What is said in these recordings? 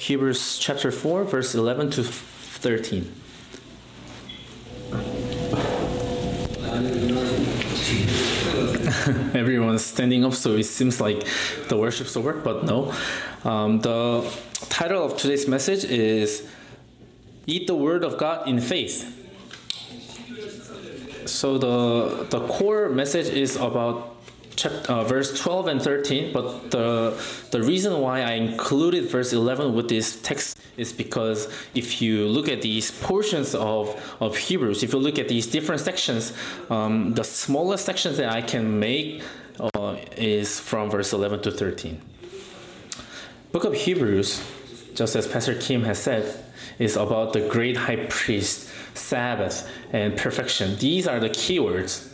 Hebrews chapter 4, verse 11 to 13. Everyone's standing up, so it seems like the worship's over, but no. Um, the title of today's message is Eat the Word of God in Faith. So the the core message is about chapter, uh, verse 12 and 13, but the the reason why I included verse 11 with this text is because if you look at these portions of, of Hebrews, if you look at these different sections, um, the smallest sections that I can make uh, is from verse 11 to 13. Book of Hebrews, just as Pastor Kim has said, is about the great high priest, Sabbath, and perfection. These are the keywords.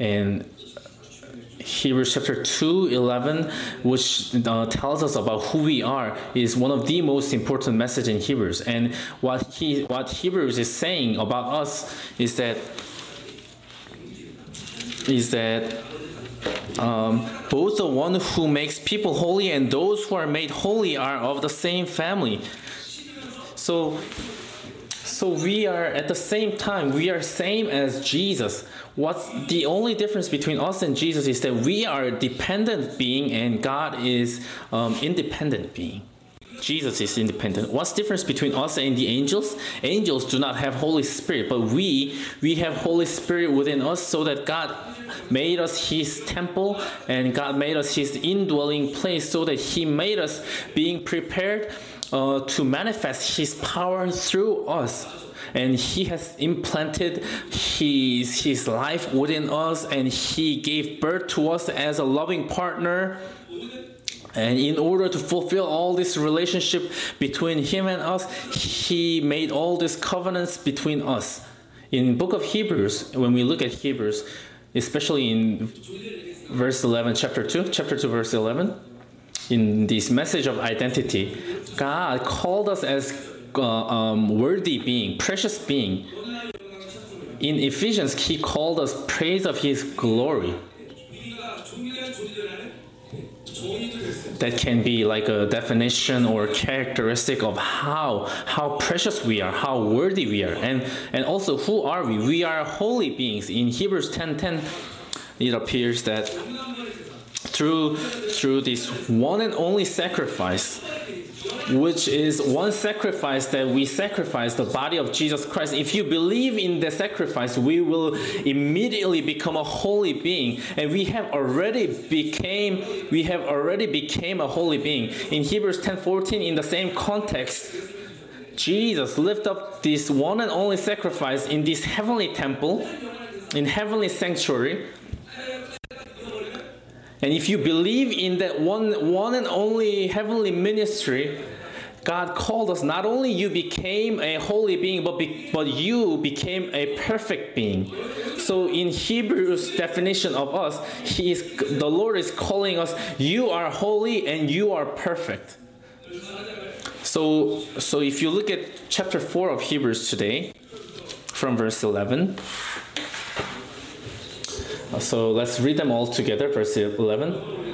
And Hebrews chapter 2 11, which uh, tells us about who we are, is one of the most important message in Hebrews. And what he what Hebrews is saying about us is that is that um, both the one who makes people holy and those who are made holy are of the same family. So so we are at the same time we are same as Jesus. What's the only difference between us and Jesus is that we are dependent being and God is um, independent being. Jesus is independent. What's difference between us and the angels? Angels do not have Holy Spirit, but we we have Holy Spirit within us so that God made us his temple and God made us his indwelling place so that he made us being prepared uh, to manifest his power through us. And he has implanted his his life within us and he gave birth to us as a loving partner. And in order to fulfill all this relationship between him and us he made all these covenants between us. In book of hebrews when we look at hebrews especially in verse 11 chapter 2 chapter 2 verse 11 in this message of identity god called us as uh, um, worthy being precious being. In ephesians he called us praise of his glory. That can be like a definition or characteristic of how how precious we are how worthy we are. And and also who are we? We are holy beings. In hebrews 10 10 it appears that through through this one and only sacrifice which is one sacrifice that we sacrifice the body of Jesus Christ. If you believe in the sacrifice, we will immediately become a holy being, and we have already became we have already became a holy being. In Hebrews 10:14, in the same context, Jesus lift up this one and only sacrifice in this heavenly temple, in heavenly sanctuary. And if you believe in that one, one and only heavenly ministry, God called us. Not only you became a holy being, but be, but you became a perfect being. So in Hebrews definition of us, He is the Lord is calling us. You are holy and you are perfect. So so if you look at chapter four of Hebrews today, from verse eleven. So let's read them all together, verse 11.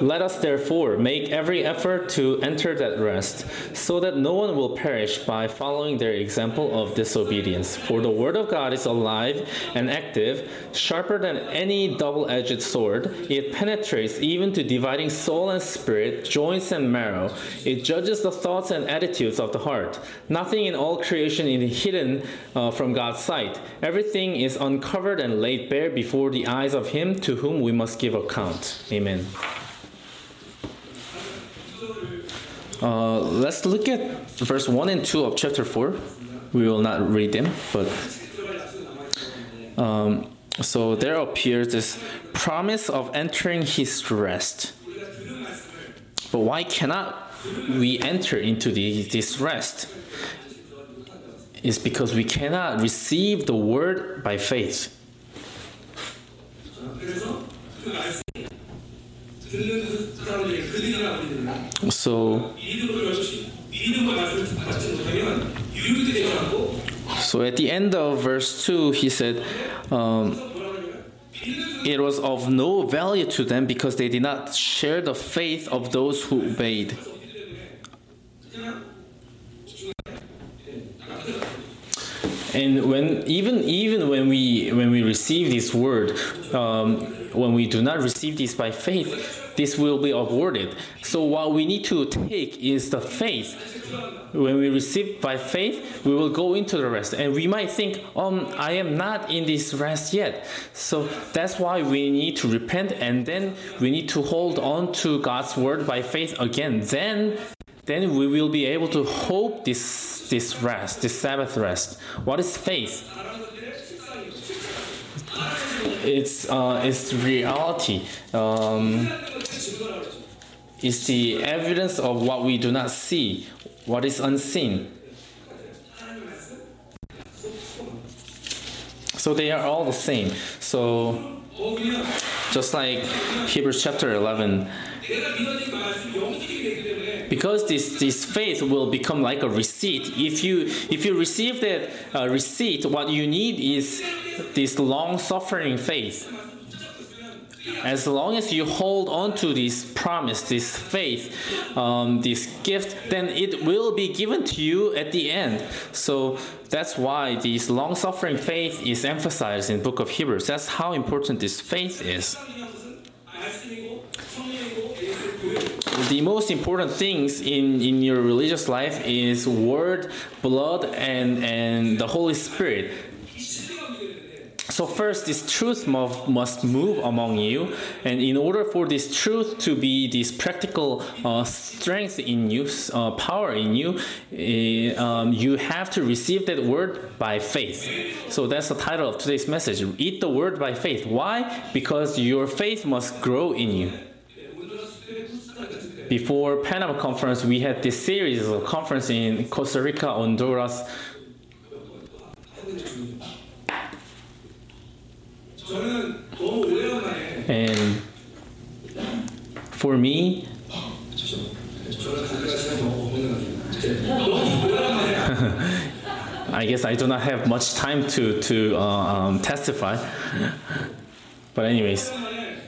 Let us therefore make every effort to enter that rest, so that no one will perish by following their example of disobedience. For the word of God is alive and active, sharper than any double edged sword. It penetrates even to dividing soul and spirit, joints and marrow. It judges the thoughts and attitudes of the heart. Nothing in all creation is hidden uh, from God's sight. Everything is uncovered and laid bare before the eyes of Him to whom we must give account. Amen. Uh, let's look at verse 1 and 2 of chapter 4. We will not read them, but um, so there appears this promise of entering his rest. But why cannot we enter into the, this rest? It's because we cannot receive the word by faith. So, so at the end of verse 2, he said, um, it was of no value to them because they did not share the faith of those who obeyed. And when even even when we when we receive this word, um, when we do not receive this by faith, this will be aborted. So what we need to take is the faith. When we receive by faith, we will go into the rest. And we might think, um, I am not in this rest yet. So that's why we need to repent and then we need to hold on to God's word by faith again. Then then we will be able to hope this this rest, this Sabbath rest. What is faith? It's uh, it's reality. Um, it's the evidence of what we do not see, what is unseen. So they are all the same. So just like Hebrews chapter 11 because this, this faith will become like a receipt. If you if you receive that uh, receipt what you need is this long suffering faith. As long as you hold on to this promise this faith um, this gift then it will be given to you at the end. So that's why this long suffering faith is emphasized in book of hebrews. That's how important this faith is the most important things in, in your religious life is word, blood, and, and the Holy Spirit. So first, this truth must move among you, and in order for this truth to be this practical uh, strength in you, uh, power in you, uh, um, you have to receive that word by faith. So that's the title of today's message: Eat the word by faith. Why? Because your faith must grow in you before Panama conference, we had this series of conference in Costa Rica, Honduras. And for me, I guess I do not have much time to to uh, um, testify. But anyways.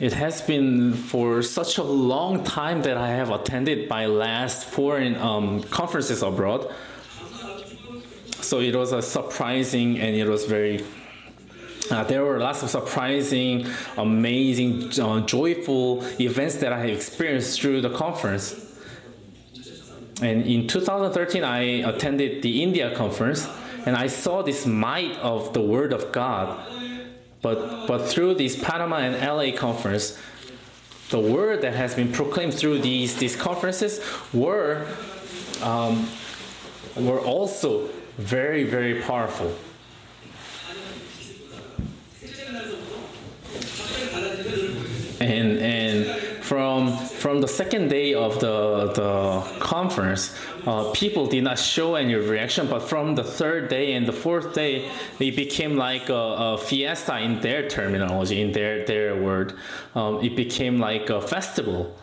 It has been for such a long time that I have attended my last foreign um, conferences abroad. So it was a surprising and it was very uh, there were lots of surprising, amazing, uh, joyful events that I experienced through the conference. And in 2013, I attended the India conference and I saw this might of the Word of God but, but through this Panama and LA conference, the word that has been proclaimed through these, these conferences were, um, were also very, very powerful. And, and from, the second day of the, the conference, uh, people did not show any reaction, but from the third day and the fourth day, it became like a, a fiesta in their terminology, in their, their word. Um, it became like a festival.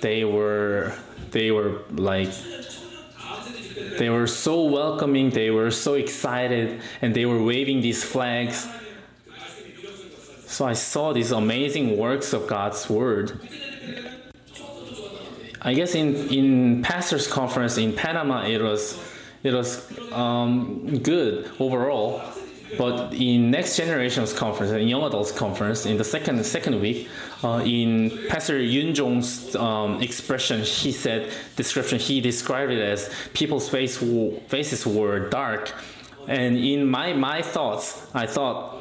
They were, they were like, they were so welcoming, they were so excited, and they were waving these flags. So I saw these amazing works of God's word I guess in in pastors conference in Panama it was it was um, good overall, but in next generations conference in young adults conference in the second second week, uh, in Pastor Yun Jong's um, expression, he said description he described it as people's face faces were dark, and in my my thoughts I thought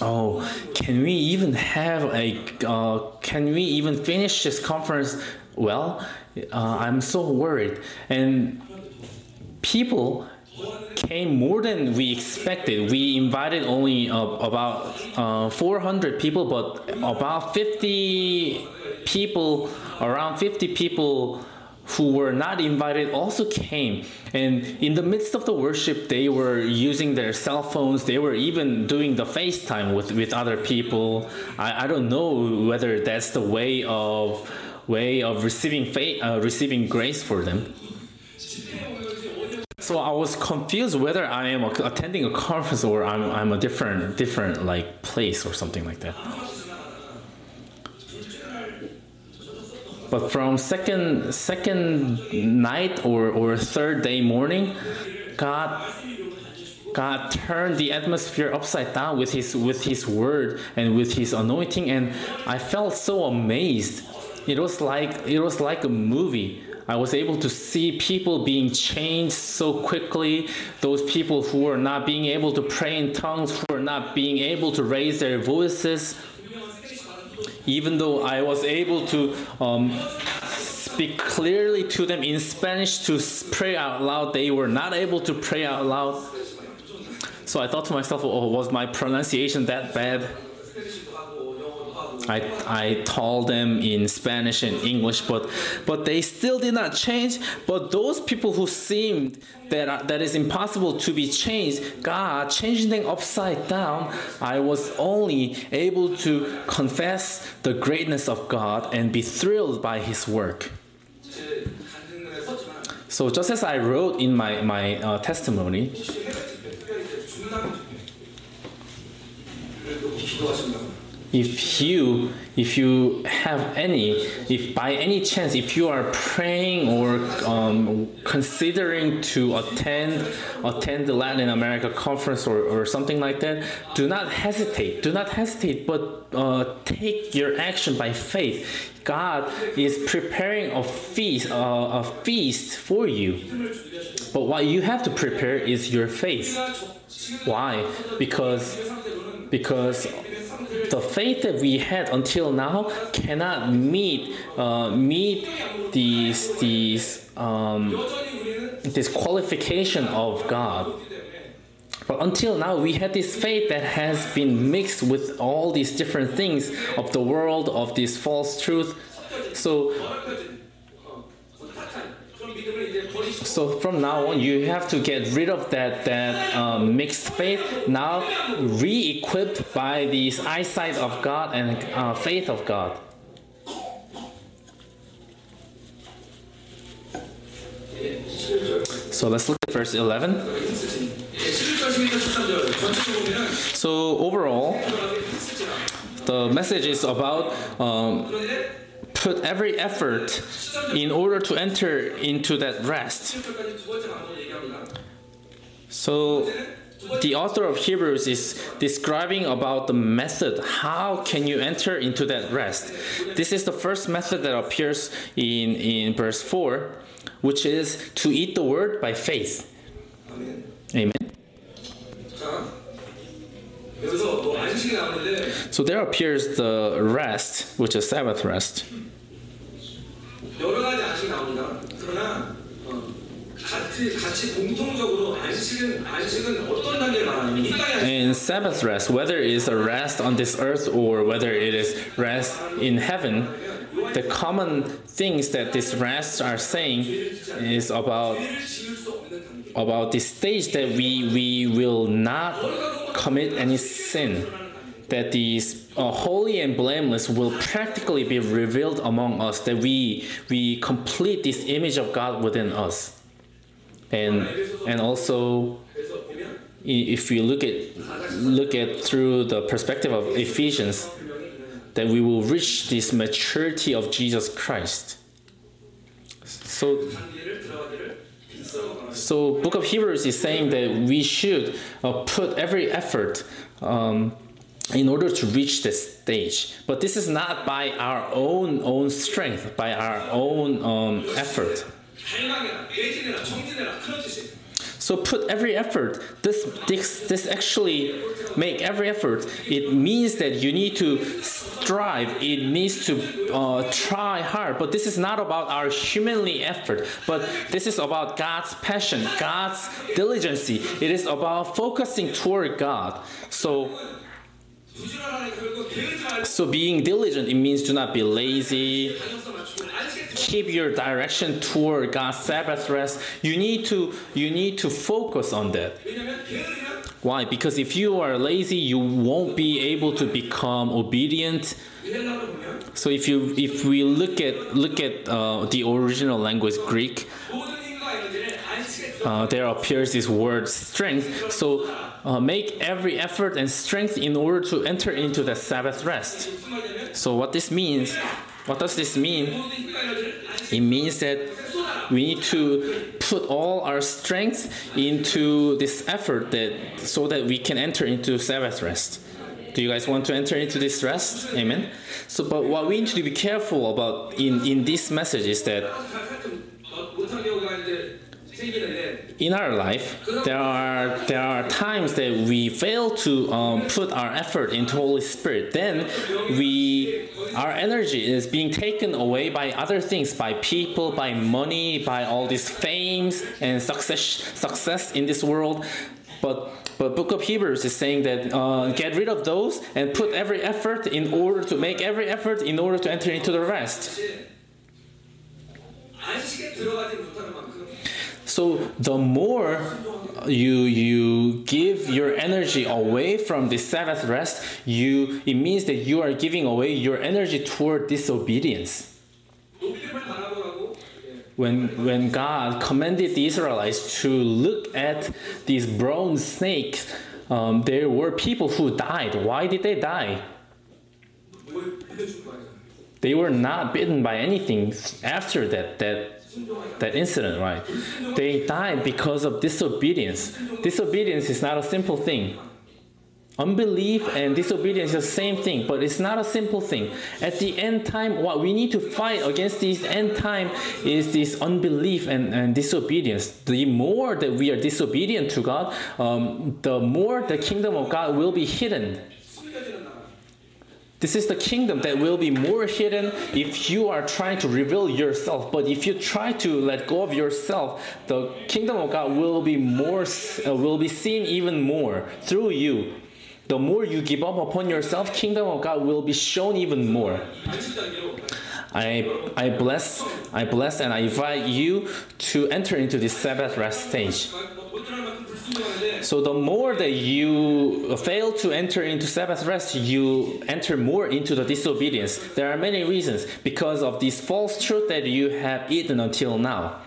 oh can we even have a uh, can we even finish this conference well, uh, I'm so worried. And people came more than we expected. We invited only uh, about uh, 400 people, but about 50 people, around 50 people who were not invited also came. And in the midst of the worship, they were using their cell phones. They were even doing the FaceTime with, with other people. I, I don't know whether that's the way of way of receiving faith, uh, receiving grace for them. So I was confused whether I am attending a conference or I'm, I'm a different different like place or something like that. But from second second night or, or third day morning, God God turned the atmosphere upside down with his with his word and with his anointing and I felt so amazed it was like it was like a movie. I was able to see people being changed so quickly. Those people who were not being able to pray in tongues, who were not being able to raise their voices. Even though I was able to um, speak clearly to them in Spanish to pray out loud, they were not able to pray out loud. So I thought to myself, oh, was my pronunciation that bad? I, I told them in Spanish and English, but but they still did not change. But those people who seemed that that is impossible to be changed, God changing them upside down. I was only able to confess the greatness of God and be thrilled by His work. So just as I wrote in my my uh, testimony. If you if you have any if by any chance if you are praying or um, considering to attend attend the latin america conference or, or something like that do not hesitate do not hesitate but uh, take your action by faith. God is preparing a feast uh, a feast for you. But what you have to prepare is your faith. Why? Because because the faith that we had until now cannot meet uh, meet these these um, this qualification of God. But until now, we had this faith that has been mixed with all these different things of the world, of this false truth. So so from now on, you have to get rid of that that um, mixed faith. Now, re-equipped by the eyesight of God and uh, faith of God. So let's look at verse 11. So overall, the message is about um, put every effort in order to enter into that rest. So the author of Hebrews is describing about the method how can you enter into that rest. This is the first method that appears in in verse 4, which is to eat the word by faith. Amen. So there appears the rest, which is Sabbath rest. 여러 가지 안식 나옵니다. 그러나 같이 같이 공통적으로 안식은 안식은 어떤 단계를 말하냐면 이 땅의 In Sabbath rest, whether it is a rest on this earth or whether it is rest in heaven, the common things that these rests are saying is about about the stage that we we will not commit any sin that these uh, holy and blameless will practically be revealed among us that we we complete this image of God within us. And and also if we look at look at through the perspective of Ephesians that we will reach this maturity of Jesus Christ. So so book of Hebrews is saying that we should uh, put every effort um, in order to reach this stage. But this is not by our own own strength, by our own um, effort. So put every effort. This, this this actually make every effort. It means that you need to strive. It needs to uh, try hard. But this is not about our humanly effort. But this is about God's passion, God's diligence. It is about focusing toward God. So so being diligent, it means to not be lazy. Keep your direction toward God's Sabbath rest. You need to you need to focus on that. Why? Because if you are lazy, you won't be able to become obedient. So if you if we look at look at uh, the original language Greek, uh, there appears this word strength. So uh, make every effort and strength in order to enter into the Sabbath rest. So what this means, what does this mean? It means that we need to put all our strength into this effort that so that we can enter into Sabbath rest. Do you guys want to enter into this rest? Amen. So, but what we need to be careful about in in this message is that in our life, there are there are times that we fail to um, put our effort into Holy Spirit. Then we our energy is being taken away by other things, by people, by money, by all these fames and success success in this world. But but Book of Hebrews is saying that uh, get rid of those and put every effort in order to make every effort in order to enter into the rest. So the more you you give your energy away from the Sabbath rest, you it means that you are giving away your energy toward disobedience. When, when God commanded the Israelites to look at these bronze snakes, um, there were people who died. Why did they die? They were not bitten by anything after that. That that incident, right? They died because of disobedience. Disobedience is not a simple thing. Unbelief and disobedience is the same thing, but it's not a simple thing. At the end time, what we need to fight against this end time is this unbelief and, and disobedience. The more that we are disobedient to God, um, the more the kingdom of God will be hidden. This is the kingdom that will be more hidden if you are trying to reveal yourself. But if you try to let go of yourself, the kingdom of God will be more uh, will be seen even more through you. The more you give up upon yourself, kingdom of God will be shown even more. I, I bless I bless and I invite you to enter into this Sabbath rest stage. So the more that you fail to enter into Sabbath rest, you enter more into the disobedience. There are many reasons because of this false truth that you have eaten until now.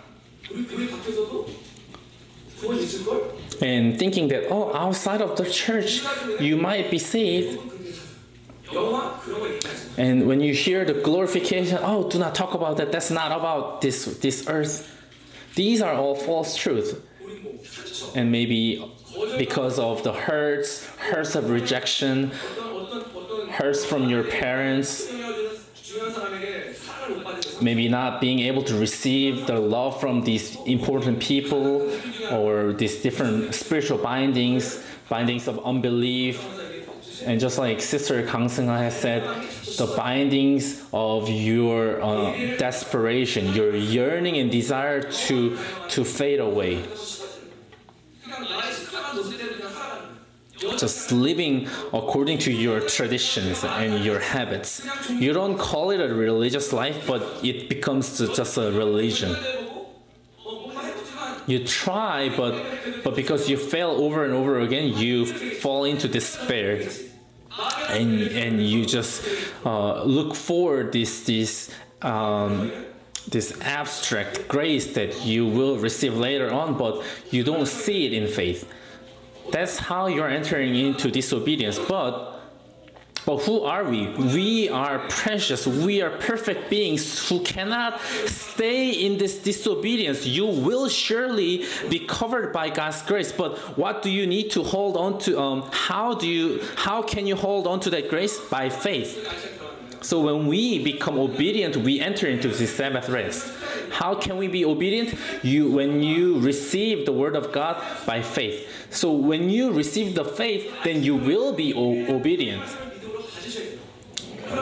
And thinking that, oh, outside of the church, you might be saved. And when you hear the glorification, oh, do not talk about that. That's not about this, this earth. These are all false truths and maybe because of the hurts, hurts of rejection, hurts from your parents, maybe not being able to receive the love from these important people or these different spiritual bindings, bindings of unbelief. And just like Sister Kang Seung has said, the bindings of your uh, desperation, your yearning and desire to to fade away. just living according to your traditions and your habits. You don't call it a religious life, but it becomes just a religion. You try, but but because you fail over and over again, you fall into despair, and and you just uh, look for this this. Um, this abstract grace that you will receive later on, but you don't see it in faith that's how you're entering into disobedience, but. But who are we? We are precious. We are perfect beings who cannot stay in this disobedience. You will surely be covered by God's grace. But what do you need to hold on to? Um, how do you? How can you hold on to that grace? By faith. So when we become obedient, we enter into this Sabbath rest. How can we be obedient? You when you receive the word of God by faith. So when you receive the faith, then you will be o- obedient.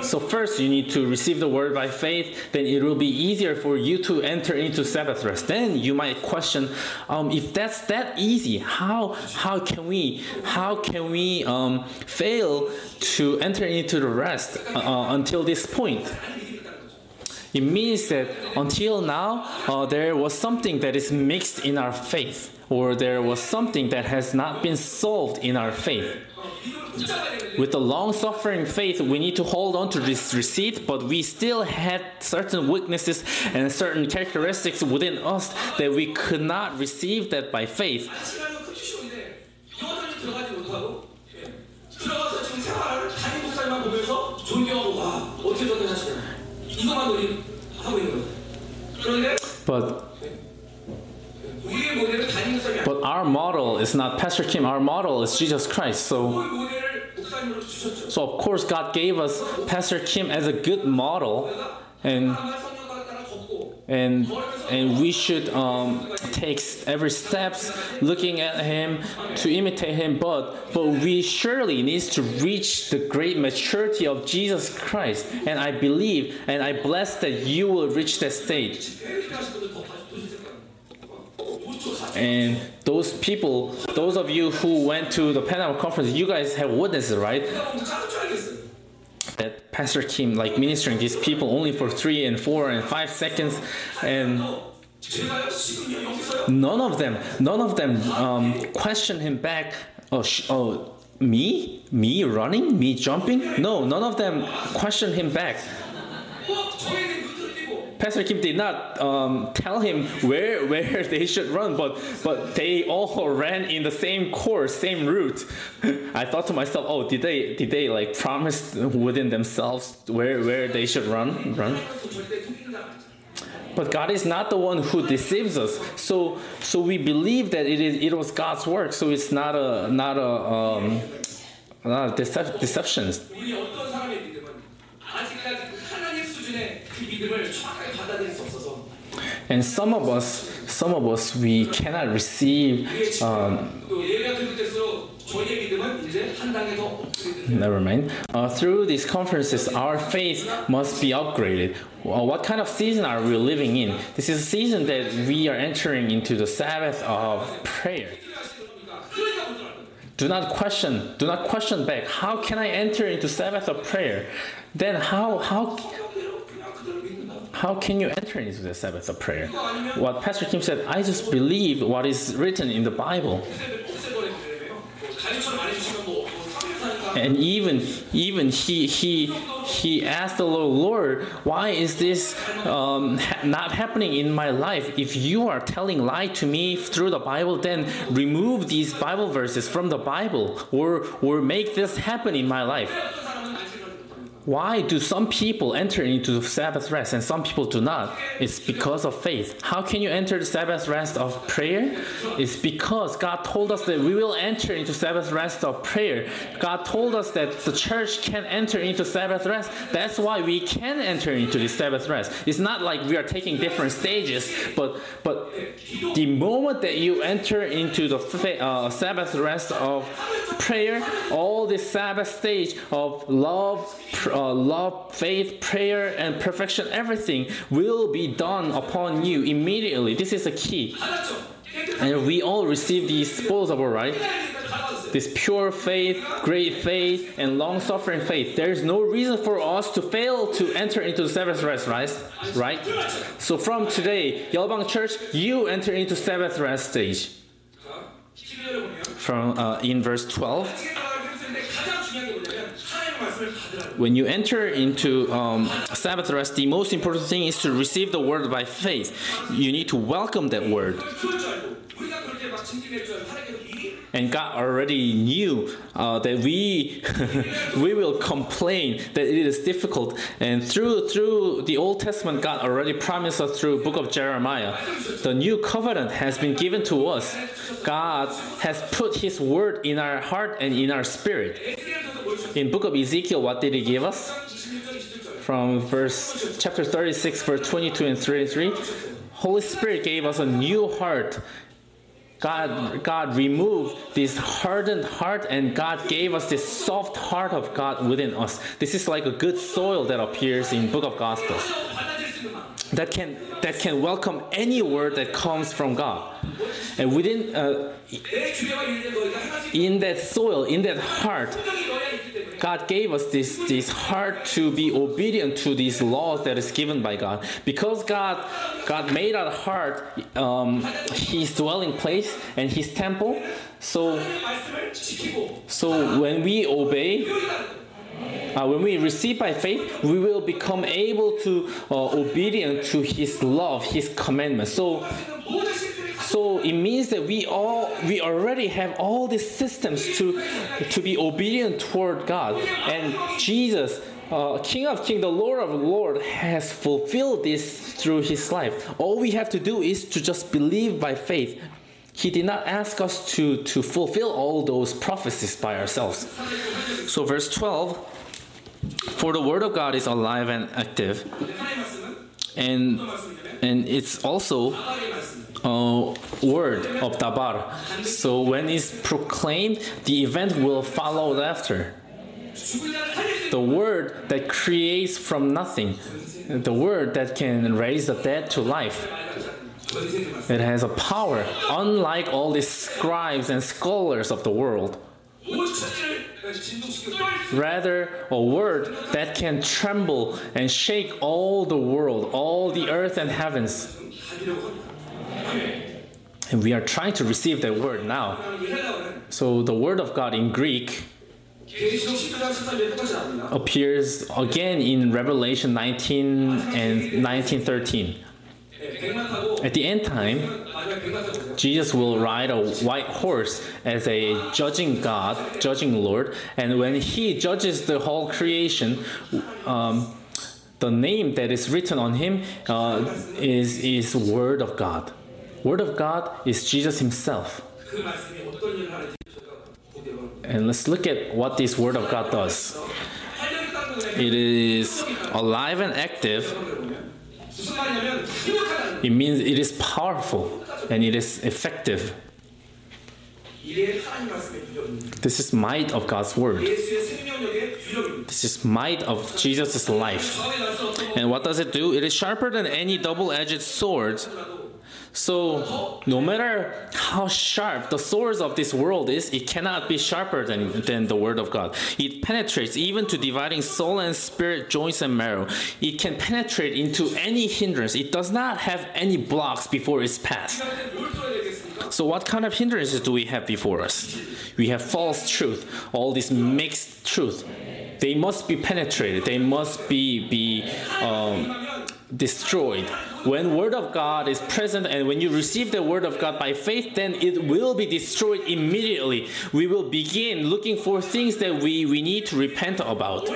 So first you need to receive the word by faith, then it will be easier for you to enter into Sabbath rest. Then you might question, um, if that's that easy, how how can we how can we um, fail to enter into the rest uh, uh until this point? It means that until now, uh, there was something that is mixed in our faith, or there was something that has not been solved in our faith. With the long suffering faith, we need to hold on to this receipt, but we still had certain weaknesses and certain characteristics within us that we could not receive that by faith. 이것만 우리 하고 있는 거예요 그런데 But 우리의 모델은 담임 목사님이 아니에요. but our model is not Pastor Kim. Our model is Jesus Christ. So 그 모델을 목사님으로 주셨죠. so of course God gave us Pastor Kim as a good model, and and and we should um, take every steps looking at him to imitate him but but we surely needs to reach the great maturity of jesus christ. And i believe and i bless that you will reach that stage. And those people those of you who went to the panama conference you guys have witnessed right? that Pastor Kim like ministering these people only for three and four and five seconds and none of them none of them um, question him back. Oh, sh- oh me? Me running? Me jumping? No none of them question him back. Pastor Kim did not um, tell him where where they should run, but but they all ran in the same course, same route. I thought to myself, oh, did they did they like promise within themselves where where they should run run? But God is not the one who deceives us. So so we believe that it is it was God's work. So it's not a not a um, not a decep- deceptions and some of us some of us we cannot receive um, Never mind. Uh, through these conferences, our faith must be upgraded. Well, what kind of season are we living in? This is a season that we are entering into the Sabbath of prayer. Do not question. Do not question back. How can I enter into Sabbath of prayer? Then how how how can you enter into the Sabbath of prayer? What Pastor Kim said, I just believe what is written in the Bible. And even even he he he asked the Lord, Lord, why is this um, ha- not happening in my life? If you are telling lie to me through the Bible, then remove these Bible verses from the Bible, or or make this happen in my life. Why do some people enter into the Sabbath rest and some people do not? It's because of faith. How can you enter the Sabbath rest of prayer? It's because God told us that we will enter into Sabbath rest of prayer. God told us that the church can enter into Sabbath rest. That's why we can enter into the Sabbath rest. It's not like we are taking different stages, but but the moment that you enter into the uh, Sabbath rest of prayer, all the Sabbath stage of love, pr- uh, love, faith, prayer, and perfection, everything will be done upon you immediately. This is the key. And we all receive these disposable, right? This pure faith, great faith, and long suffering faith. There is no reason for us to fail to enter into the Sabbath rest, right? right? So from today, Yalbang Church, you enter into Sabbath rest stage. From uh, in verse 12. When you enter into um, Sabbath rest, the most important thing is to receive the word by faith. You need to welcome that word and God already knew uh, that we we will complain that it is difficult. And through through the Old Testament, God already promised us through Book of Jeremiah, the new covenant has been given to us. God has put His word in our heart and in our spirit. In Book of Ezekiel, what did He give us? From verse chapter 36, verse 22 and 33. Holy Spirit gave us a new heart God, God removed this hardened heart and God gave us this soft heart of God within us. This is like a good soil that appears in Book of Gospels that can that can welcome any word that comes from God. And within uh, in that soil, in that heart, God gave us this this heart to be obedient to these laws that is given by God. Because God God made our heart um, His dwelling place and His temple. So so when we obey uh, when we receive by faith, we will become able to uh, obedient to His love, His commandment. So, so it means that we all we already have all these systems to to be obedient toward God and Jesus. Uh, King of King, the Lord of Lord, has fulfilled this through His life. All we have to do is to just believe by faith, he did not ask us to, to fulfill all those prophecies by ourselves. So, verse 12 For the word of God is alive and active, and, and it's also a word of Dabar. So, when it's proclaimed, the event will follow after. The word that creates from nothing, the word that can raise the dead to life it has a power unlike all the scribes and scholars of the world. Rather, a word that can tremble and shake all the world, all the earth and heavens. And we are trying to receive that word now. So, the word of God in Greek appears again in Revelation 19 and 1913. At the end time, Jesus will ride a white horse as a judging God, judging Lord, and when he judges the whole creation, um, the name that is written on him uh, is is Word of God. Word of God is Jesus Himself. And let's look at what this Word of God does. It is alive and active it means it is powerful and it is effective. This is might of God's word. This is might of Jesus' life. And what does it do? It is sharper than any double-edged sword so no matter how sharp the swords of this world is, it cannot be sharper than, than the word of God. It penetrates even to dividing soul and spirit, joints and marrow. It can penetrate into any hindrance. It does not have any blocks before its path. So what kind of hindrances do we have before us? We have false truth, all this mixed truth. They must be penetrated. They must be be um, destroyed. When word of God is present and when you receive the word of God by faith, then it will be destroyed immediately. We will begin looking for things that we, we need to repent about.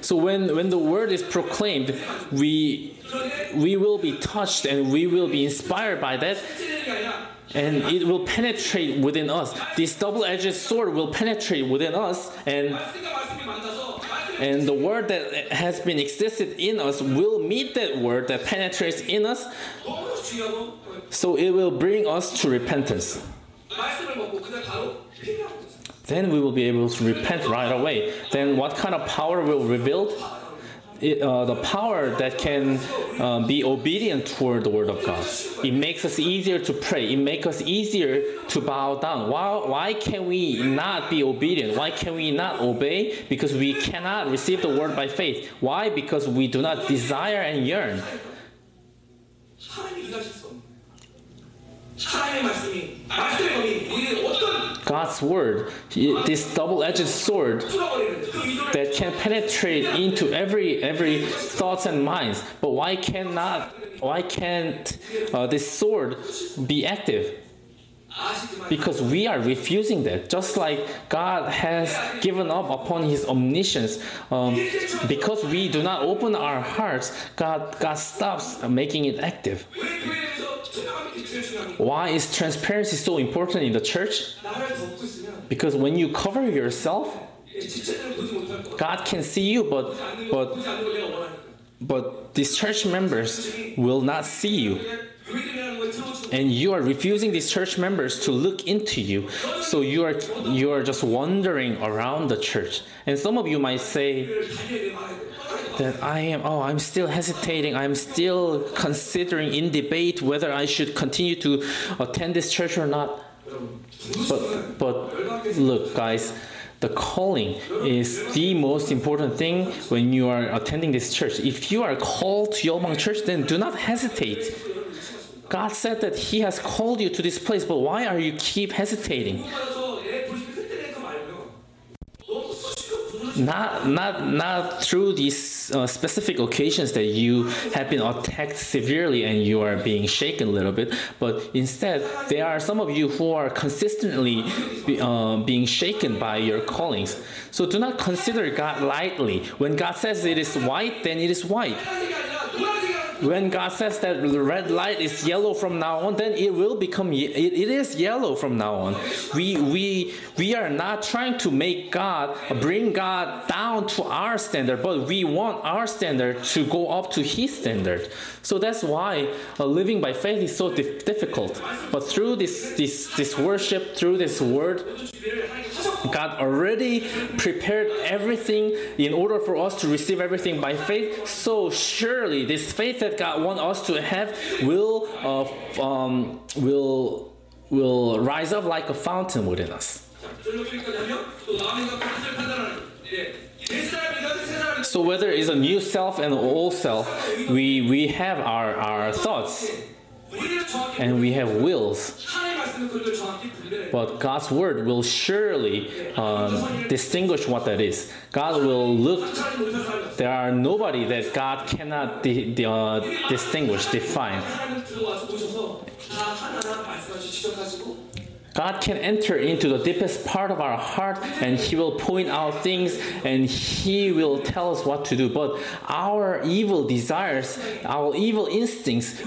So when, when the word is proclaimed, we we will be touched and we will be inspired by that and it will penetrate within us. This double-edged sword will penetrate within us and and the word that has been existed in us will meet that word that penetrates in us. So it will bring us to repentance. Then we will be able to repent right away. Then what kind of power will rebuild It, uh, the power that can uh, be obedient toward the word of God. It makes us easier to pray. It makes us easier to bow down. Why, why can we not be obedient? Why can we not obey? Because we cannot receive the word by faith. Why? Because we do not desire and yearn. 하나님이 일하실 수 없는 하나님의 말씀이 말씀의 검이 우리의 어떤 God's word, this double-edged sword that can penetrate into every every thoughts and minds. But why cannot why can't uh, this sword be active? Because we are refusing that, just like God has given up upon His omniscience. Um, because we do not open our hearts, God, God stops making it active. Why is transparency so important in the church? Because when you cover yourself, God can see you, but but but these church members will not see you. And you are refusing these church members to look into you. So you are you are just wandering around the church. And some of you might say that i am oh i'm still hesitating i'm still considering in debate whether i should continue to attend this church or not but but look guys the calling is the most important thing when you are attending this church. If you are called to Yolbang Church, then do not hesitate. God said that He has called you to this place, but why are you keep hesitating? Not not not through these uh, specific occasions that you have been attacked severely and you are being shaken a little bit, but instead there are some of you who are consistently be, uh, being shaken by your callings. So do not consider God lightly. When God says it is white, then it is white when God says that the red light is yellow from now on, then it will become it, it is yellow from now on. We we we are not trying to make God bring God down to our standard, but we want our standard to go up to His standard. So that's why uh, living by faith is so difficult. But through this this this worship, through this word, God already prepared everything in order for us to receive everything by faith. So surely this faith that that God wants us to have will uh, um, will will rise up like a fountain within us. So whether it's a new self and old self, we we have our, our thoughts and we have wills. But God's word will surely um, distinguish what that is. God will look. There are nobody that God cannot uh, distinguish, define. God can enter into the deepest part of our heart and He will point out things and He will tell us what to do. But our evil desires, our evil instincts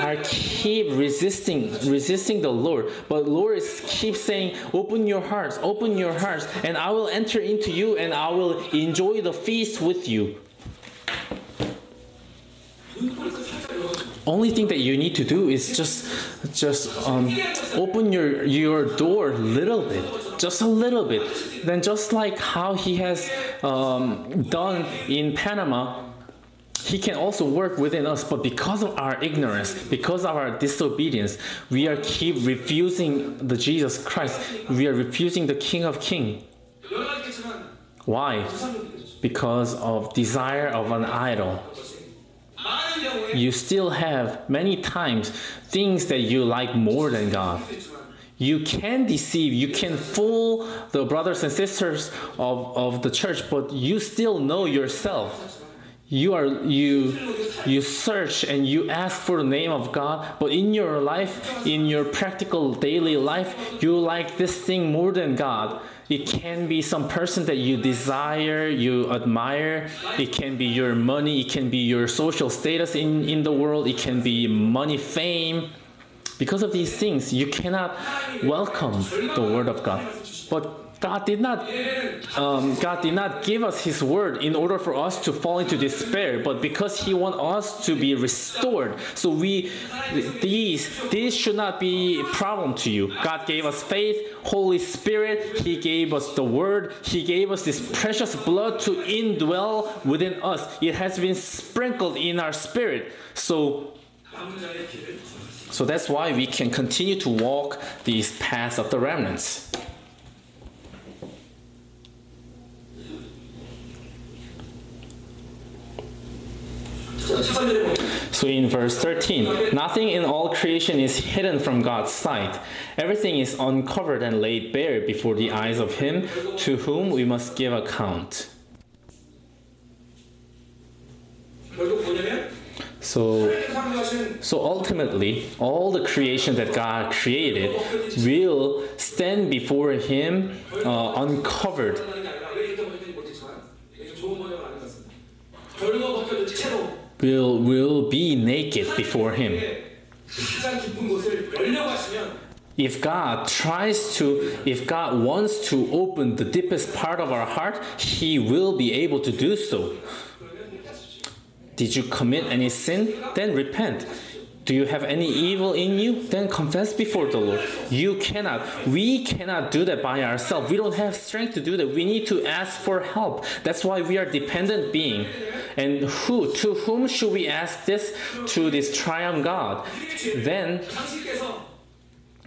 are keep resisting resisting the Lord. But Lord is keep saying, Open your hearts, open your hearts, and I will enter into you and I will enjoy the feast with you. Only thing that you need to do is just just um, open your your door a little bit, just a little bit. Then just like how he has um, done in Panama, he can also work within us, but because of our ignorance, because of our disobedience, we are keep refusing the Jesus Christ. We are refusing the King of King. Why? Because of desire of an idol. You still have many times things that you like more than God you can deceive you can fool the brothers and sisters of, of the church but you still know yourself you are you you search and you ask for the name of God, but in your life, in your practical daily life, you like this thing more than God. It can be some person that you desire, you admire. It can be your money, it can be your social status in, in the world, it can be money, fame. Because of these things, you cannot welcome the word of God. But God did not um, God did not give us His word in order for us to fall into despair, but because He wants us to be restored. So we these these should not be a problem to you. God gave us faith, Holy Spirit. He gave us the Word. He gave us this precious blood to indwell within us. It has been sprinkled in our spirit. So so that's why we can continue to walk these paths of the remnants. So in verse 13, nothing in all creation is hidden from God's sight. Everything is uncovered and laid bare before the eyes of Him to whom we must give account. So, so ultimately, all the creation that God created will stand before Him uh, uncovered. Will will be naked before Him. If God tries to, if God wants to open the deepest part of our heart, He will be able to do so. Did you commit any sin? Then repent. Do you have any evil in you? Then confess before the Lord. You cannot. We cannot do that by ourselves. We don't have strength to do that. We need to ask for help. That's why we are dependent being. And who to whom should we ask this? To this triune God. Then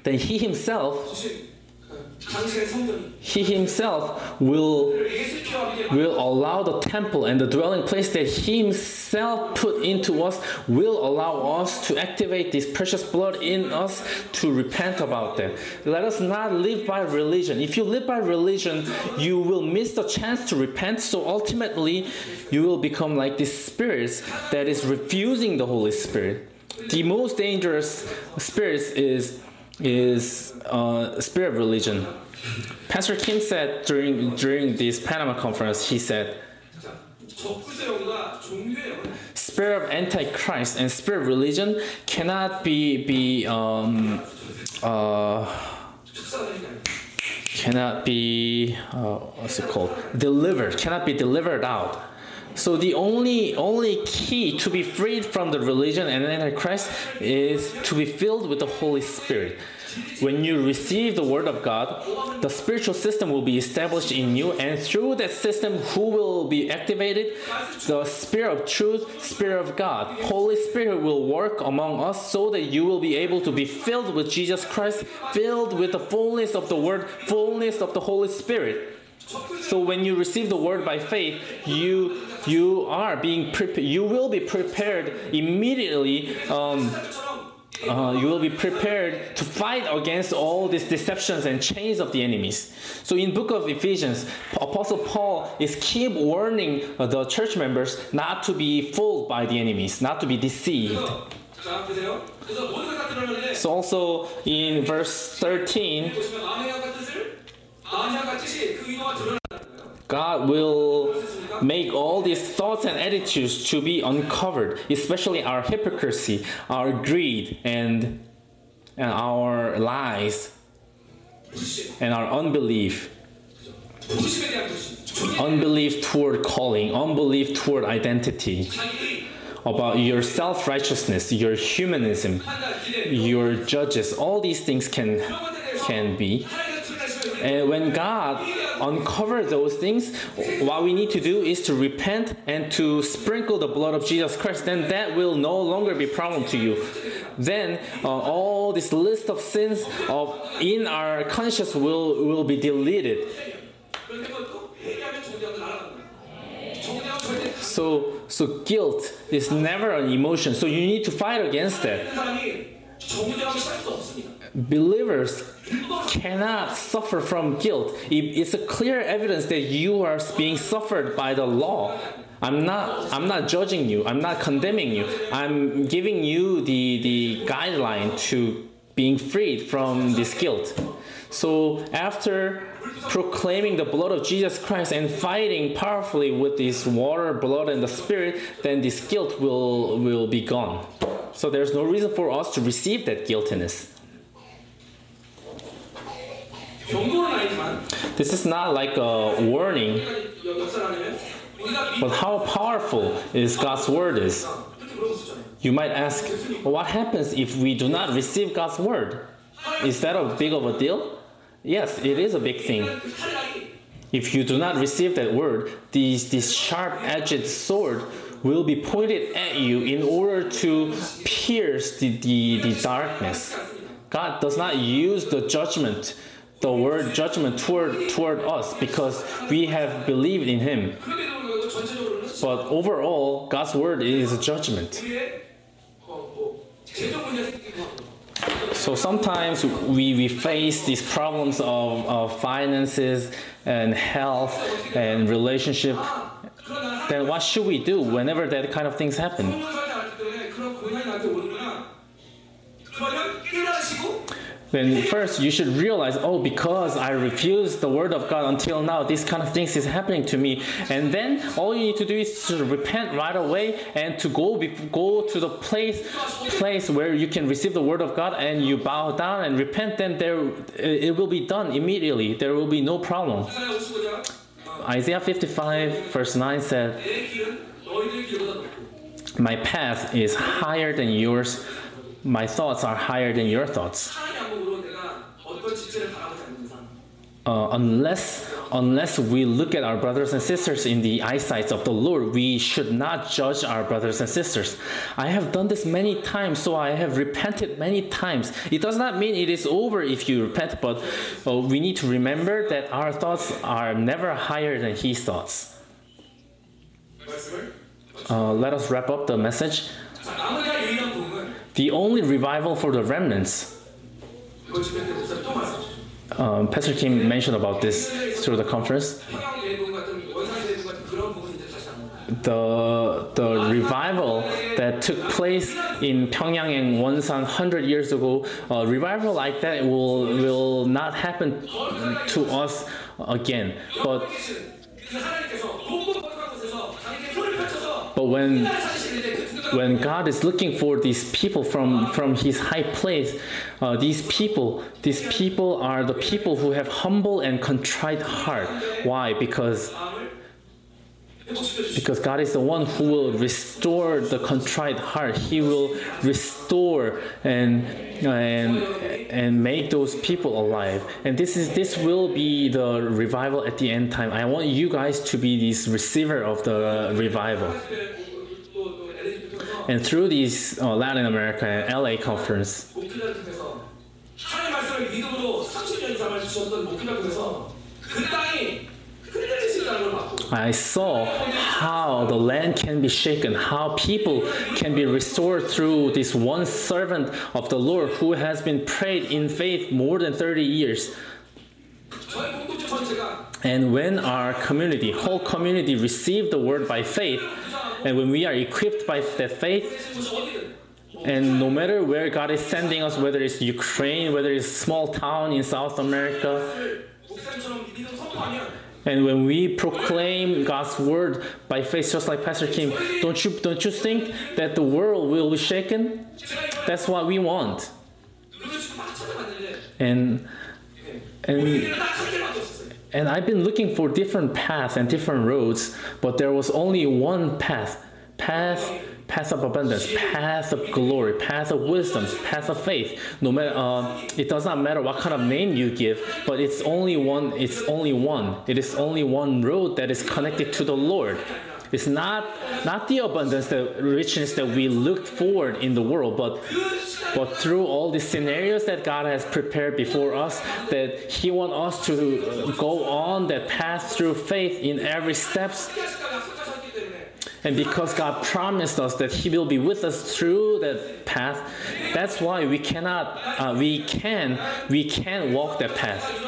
then he himself he himself will, will allow the temple and the dwelling place that he himself put into us will allow us to activate this precious blood in us to repent about that. Let us not live by religion. If you live by religion, you will miss the chance to repent. So ultimately, you will become like this spirit that is refusing the Holy Spirit. The most dangerous spirit is is uh, spirit religion. Pastor Kim said during during this Panama conference, he said, spirit of antichrist and spirit of religion cannot be be um, uh, cannot be uh, what's it called delivered cannot be delivered out so the only only key to be freed from the religion and antichrist is to be filled with the Holy Spirit. When you receive the word of God, the spiritual system will be established in you, and through that system, who will be activated? The Spirit of truth, Spirit of God. Holy Spirit will work among us so that you will be able to be filled with Jesus Christ, filled with the fullness of the word, fullness of the Holy Spirit. So when you receive the word by faith, you you are being prepared. You will be prepared immediately. Um, uh, you will be prepared to fight against all these deceptions and chains of the enemies so in book of ephesians apostle paul is keep warning uh, the church members not to be fooled by the enemies not to be deceived so also in verse 13 God will make all these thoughts and attitudes to be uncovered, especially our hypocrisy, our greed, and, and our lies, and our unbelief. Unbelief toward calling, unbelief toward identity, about your self righteousness, your humanism, your judges, all these things can, can be. And when God uncovers those things, what we need to do is to repent and to sprinkle the blood of Jesus Christ. Then that will no longer be problem to you. Then uh, all this list of sins of in our conscience will will be deleted. So so guilt is never an emotion. So you need to fight against that believers cannot suffer from guilt. It's a clear evidence that you are being suffered by the law. I'm not I'm not judging you. I'm not condemning you. I'm giving you the the guideline to being freed from this guilt. So after proclaiming the blood of Jesus Christ and fighting powerfully with this water, blood and the spirit, then this guilt will will be gone. So there's no reason for us to receive that guiltiness. This is not like a warning, but how powerful is God's word is. You might ask, what happens if we do not receive God's word? Is that a big of a deal? Yes, it is a big thing. If you do not receive that word, these, this sharp edged sword will be pointed at you in order to pierce the, the, the darkness. God does not use the judgment the word judgment toward toward us because we have believed in him. But overall, God's word is judgment. So sometimes we, we face these problems of, of finances and health and relationship. Then what should we do whenever that kind of things happen? then first you should realize, oh, because I refused the word of God until now, this kind of things is happening to me. And then all you need to do is to repent right away and to go go to the place place where you can receive the word of God and you bow down and repent. Then there it will be done immediately. There will be no problem. Isaiah 55 verse 9 said, "My path is higher than yours." My thoughts are higher than your thoughts. uh, unless unless we look at our brothers and sisters in the eyesight of the Lord, we should not judge our brothers and sisters. I have done this many times, so I have repented many times. It does not mean it is over if you repent, but uh, we need to remember that our thoughts are never higher than His thoughts. Uh, let us wrap up the message. The only revival for the remnants um, Pastor Kim mentioned about this through the conference. The, the revival that took place in Pyongyang and Wonsan 100 years ago, a revival like that will, will not happen to us again. But, but when when God is looking for these people from, from his high place, uh, these people, these people are the people who have humble and contrite heart. Why? Because because God is the one who will restore the contrite heart. He will restore and and and make those people alive. And this is this will be the revival at the end time. I want you guys to be this receiver of the revival. And through these uh, Latin America and LA conference, I saw how the land can be shaken, how people can be restored through this one servant of the Lord who has been prayed in faith more than 30 years. And when our community, whole community, received the word by faith, and when we are equipped by that faith, and no matter where God is sending us, whether it's Ukraine, whether it's small town in South America, and when we proclaim God's word by faith, just like Pastor Kim, don't you don't you think that the world will be shaken? That's what we want. And and and I've been looking for different paths and different roads, but there was only one path. Path path of abundance, path of glory, path of wisdom, path of faith. No matter uh, it does not matter what kind of name you give, but it's only one it's only one. It is only one road that is connected to the Lord. It's not not the abundance, the richness that we looked forward in the world, but but through all the scenarios that God has prepared before us, that He wants us to go on that path through faith in every steps. And because God promised us that He will be with us through that path, that's why we cannot, uh, we can, we can walk that path.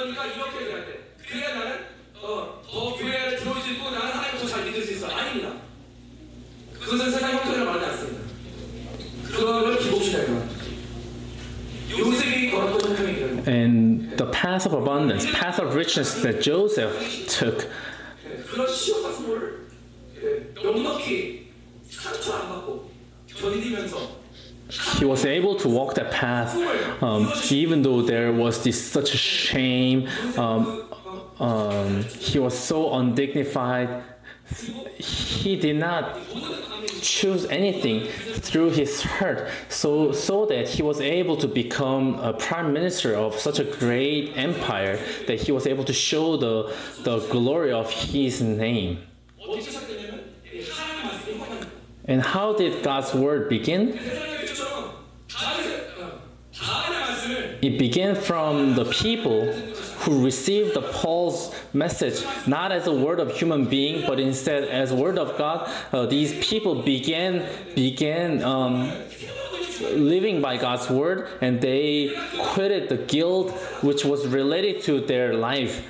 of abundance, path of richness that Joseph took, he was able to walk that path um, even though there was this such a shame. Um, um, he was so undignified he did not choose anything through his heart so so that he was able to become a prime minister of such a great empire that he was able to show the the glory of his name. And how did god's word begin? It began from the people who received the Paul's message not as a word of human being, but instead as word of God. Uh, these people began began um, living by God's word, and they quitted the guilt which was related to their life.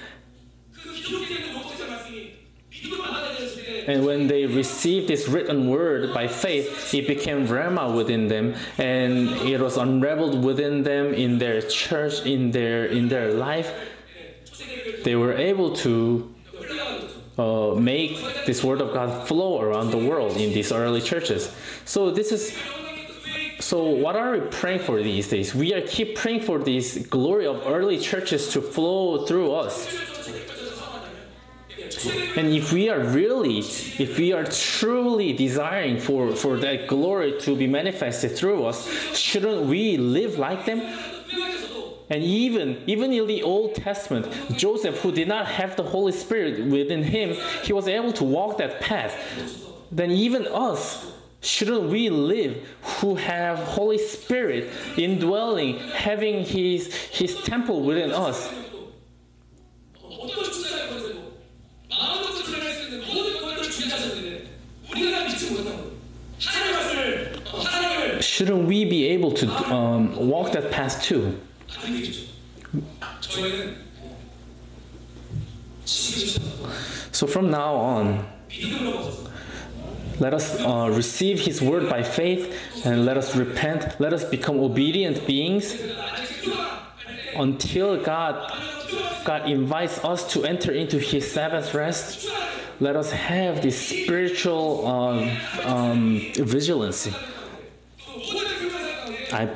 And when they received this written word by faith, it became Rhema within them, and it was unraveled within them in their church, in their in their life. They were able to uh, make this word of God flow around the world in these early churches. So this is so what are we praying for these days? We are keep praying for this glory of early churches to flow through us. And if we are really, if we are truly desiring for, for that glory to be manifested through us, shouldn't we live like them? And even, even in the Old Testament, Joseph, who did not have the Holy Spirit within him, he was able to walk that path. Then even us, shouldn't we live who have Holy Spirit indwelling, having his, his temple within us? Shouldn't we be able to um, walk that path too? So from now on, let us uh, receive His word by faith and let us repent. Let us become obedient beings until God, God invites us to enter into His Sabbath rest. Let us have this spiritual um, um vigilance. I,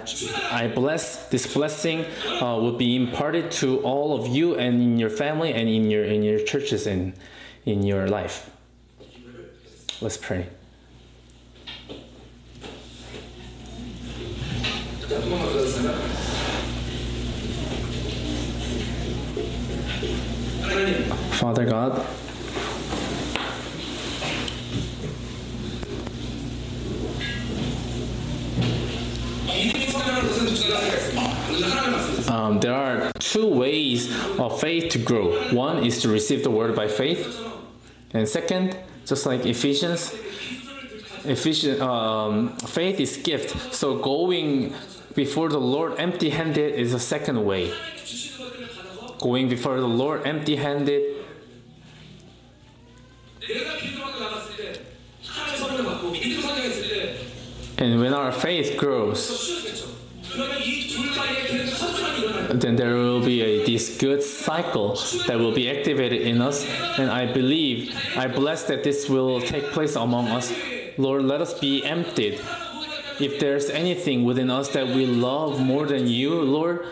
I bless this blessing uh, will be imparted to all of you and in your family and in your in your churches and in your life. Let's pray. Father God, Um, there are two ways of faith to grow. One is to receive the word by faith, and second, just like Ephesians, Ephesians um, faith is gift. So going before the Lord empty-handed is the second way. Going before the Lord empty-handed. And when our faith grows, then there will be a, this good cycle that will be activated in us. And I believe, I bless that this will take place among us. Lord, let us be emptied. If there's anything within us that we love more than you, Lord,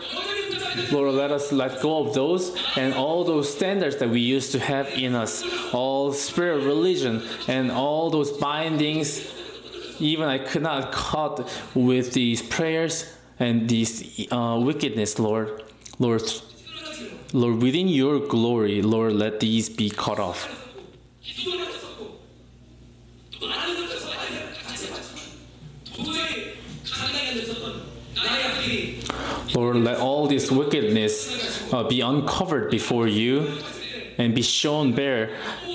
Lord, let us let go of those and all those standards that we used to have in us, all spirit religion and all those bindings. Even I could not cut with these prayers and this uh, wickedness, Lord, Lord, Lord, within your glory, Lord, let these be cut off. Lord, let all this wickedness uh, be uncovered before you and be shown bare.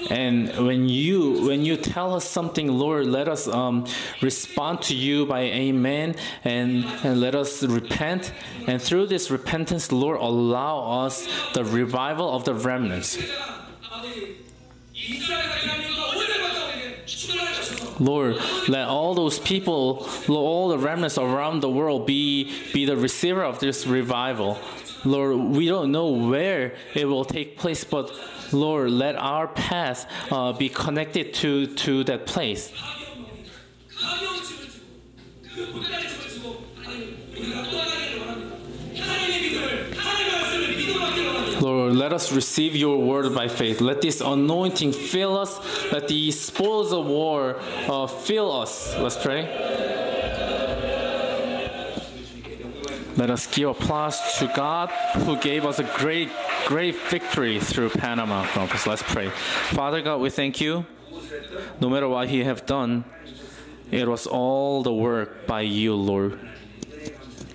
And when you when you tell us something, Lord, let us um, respond to you by Amen, and and let us repent. And through this repentance, Lord, allow us the revival of the remnants. Lord, let all those people, all the remnants around the world be, be the receiver of this revival. Lord, we don't know where it will take place, but Lord, let our path uh, be connected to, to that place. Lord, let us receive your word by faith. Let this anointing fill us. Let the spoils of war uh, fill us. Let's pray. Let us give applause to God who gave us a great, great victory through Panama Conference. Let's pray. Father God, we thank you. No matter what He have done, it was all the work by you, Lord.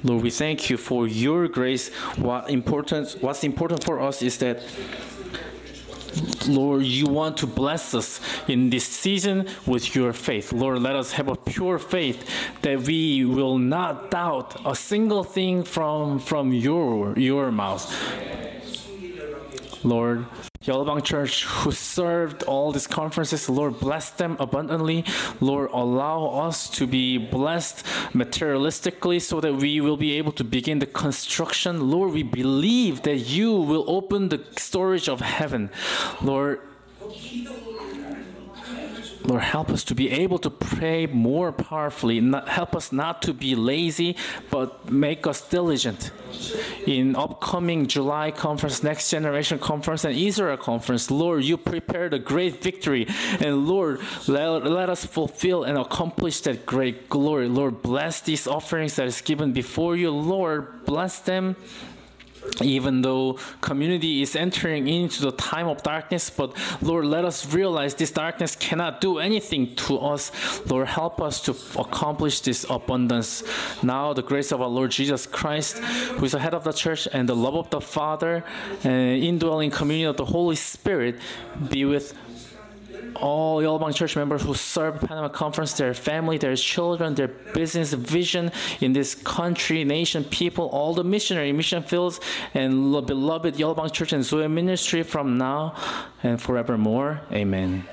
Lord, we thank you for your grace. What important, what's important for us is that, Lord, you want to bless us in this season with your faith. Lord, let us have a pure faith that we will not doubt a single thing from from your your mouth. Lord, Yalabang Church, who served all these conferences, Lord, bless them abundantly. Lord, allow us to be blessed materialistically so that we will be able to begin the construction. Lord, we believe that you will open the storage of heaven. Lord, Lord, help us to be able to pray more powerfully. Not, help us not to be lazy, but make us diligent. In upcoming July conference, Next Generation Conference, and Israel Conference, Lord, you prepared a great victory. And Lord, let, let us fulfill and accomplish that great glory. Lord, bless these offerings that is given before you. Lord, bless them even though community is entering into the time of darkness but lord let us realize this darkness cannot do anything to us. Lord help us to accomplish this abundance. Now the grace of our lord jesus christ who is the head of the church and the love of the father and indwelling communion of the holy spirit be with all Yolbang church members who serve Panama Conference, their family, their children, their business vision in this country, nation, people, all the missionary mission fields, and beloved Yolbang Church and Zoe Ministry from now and forevermore. Amen.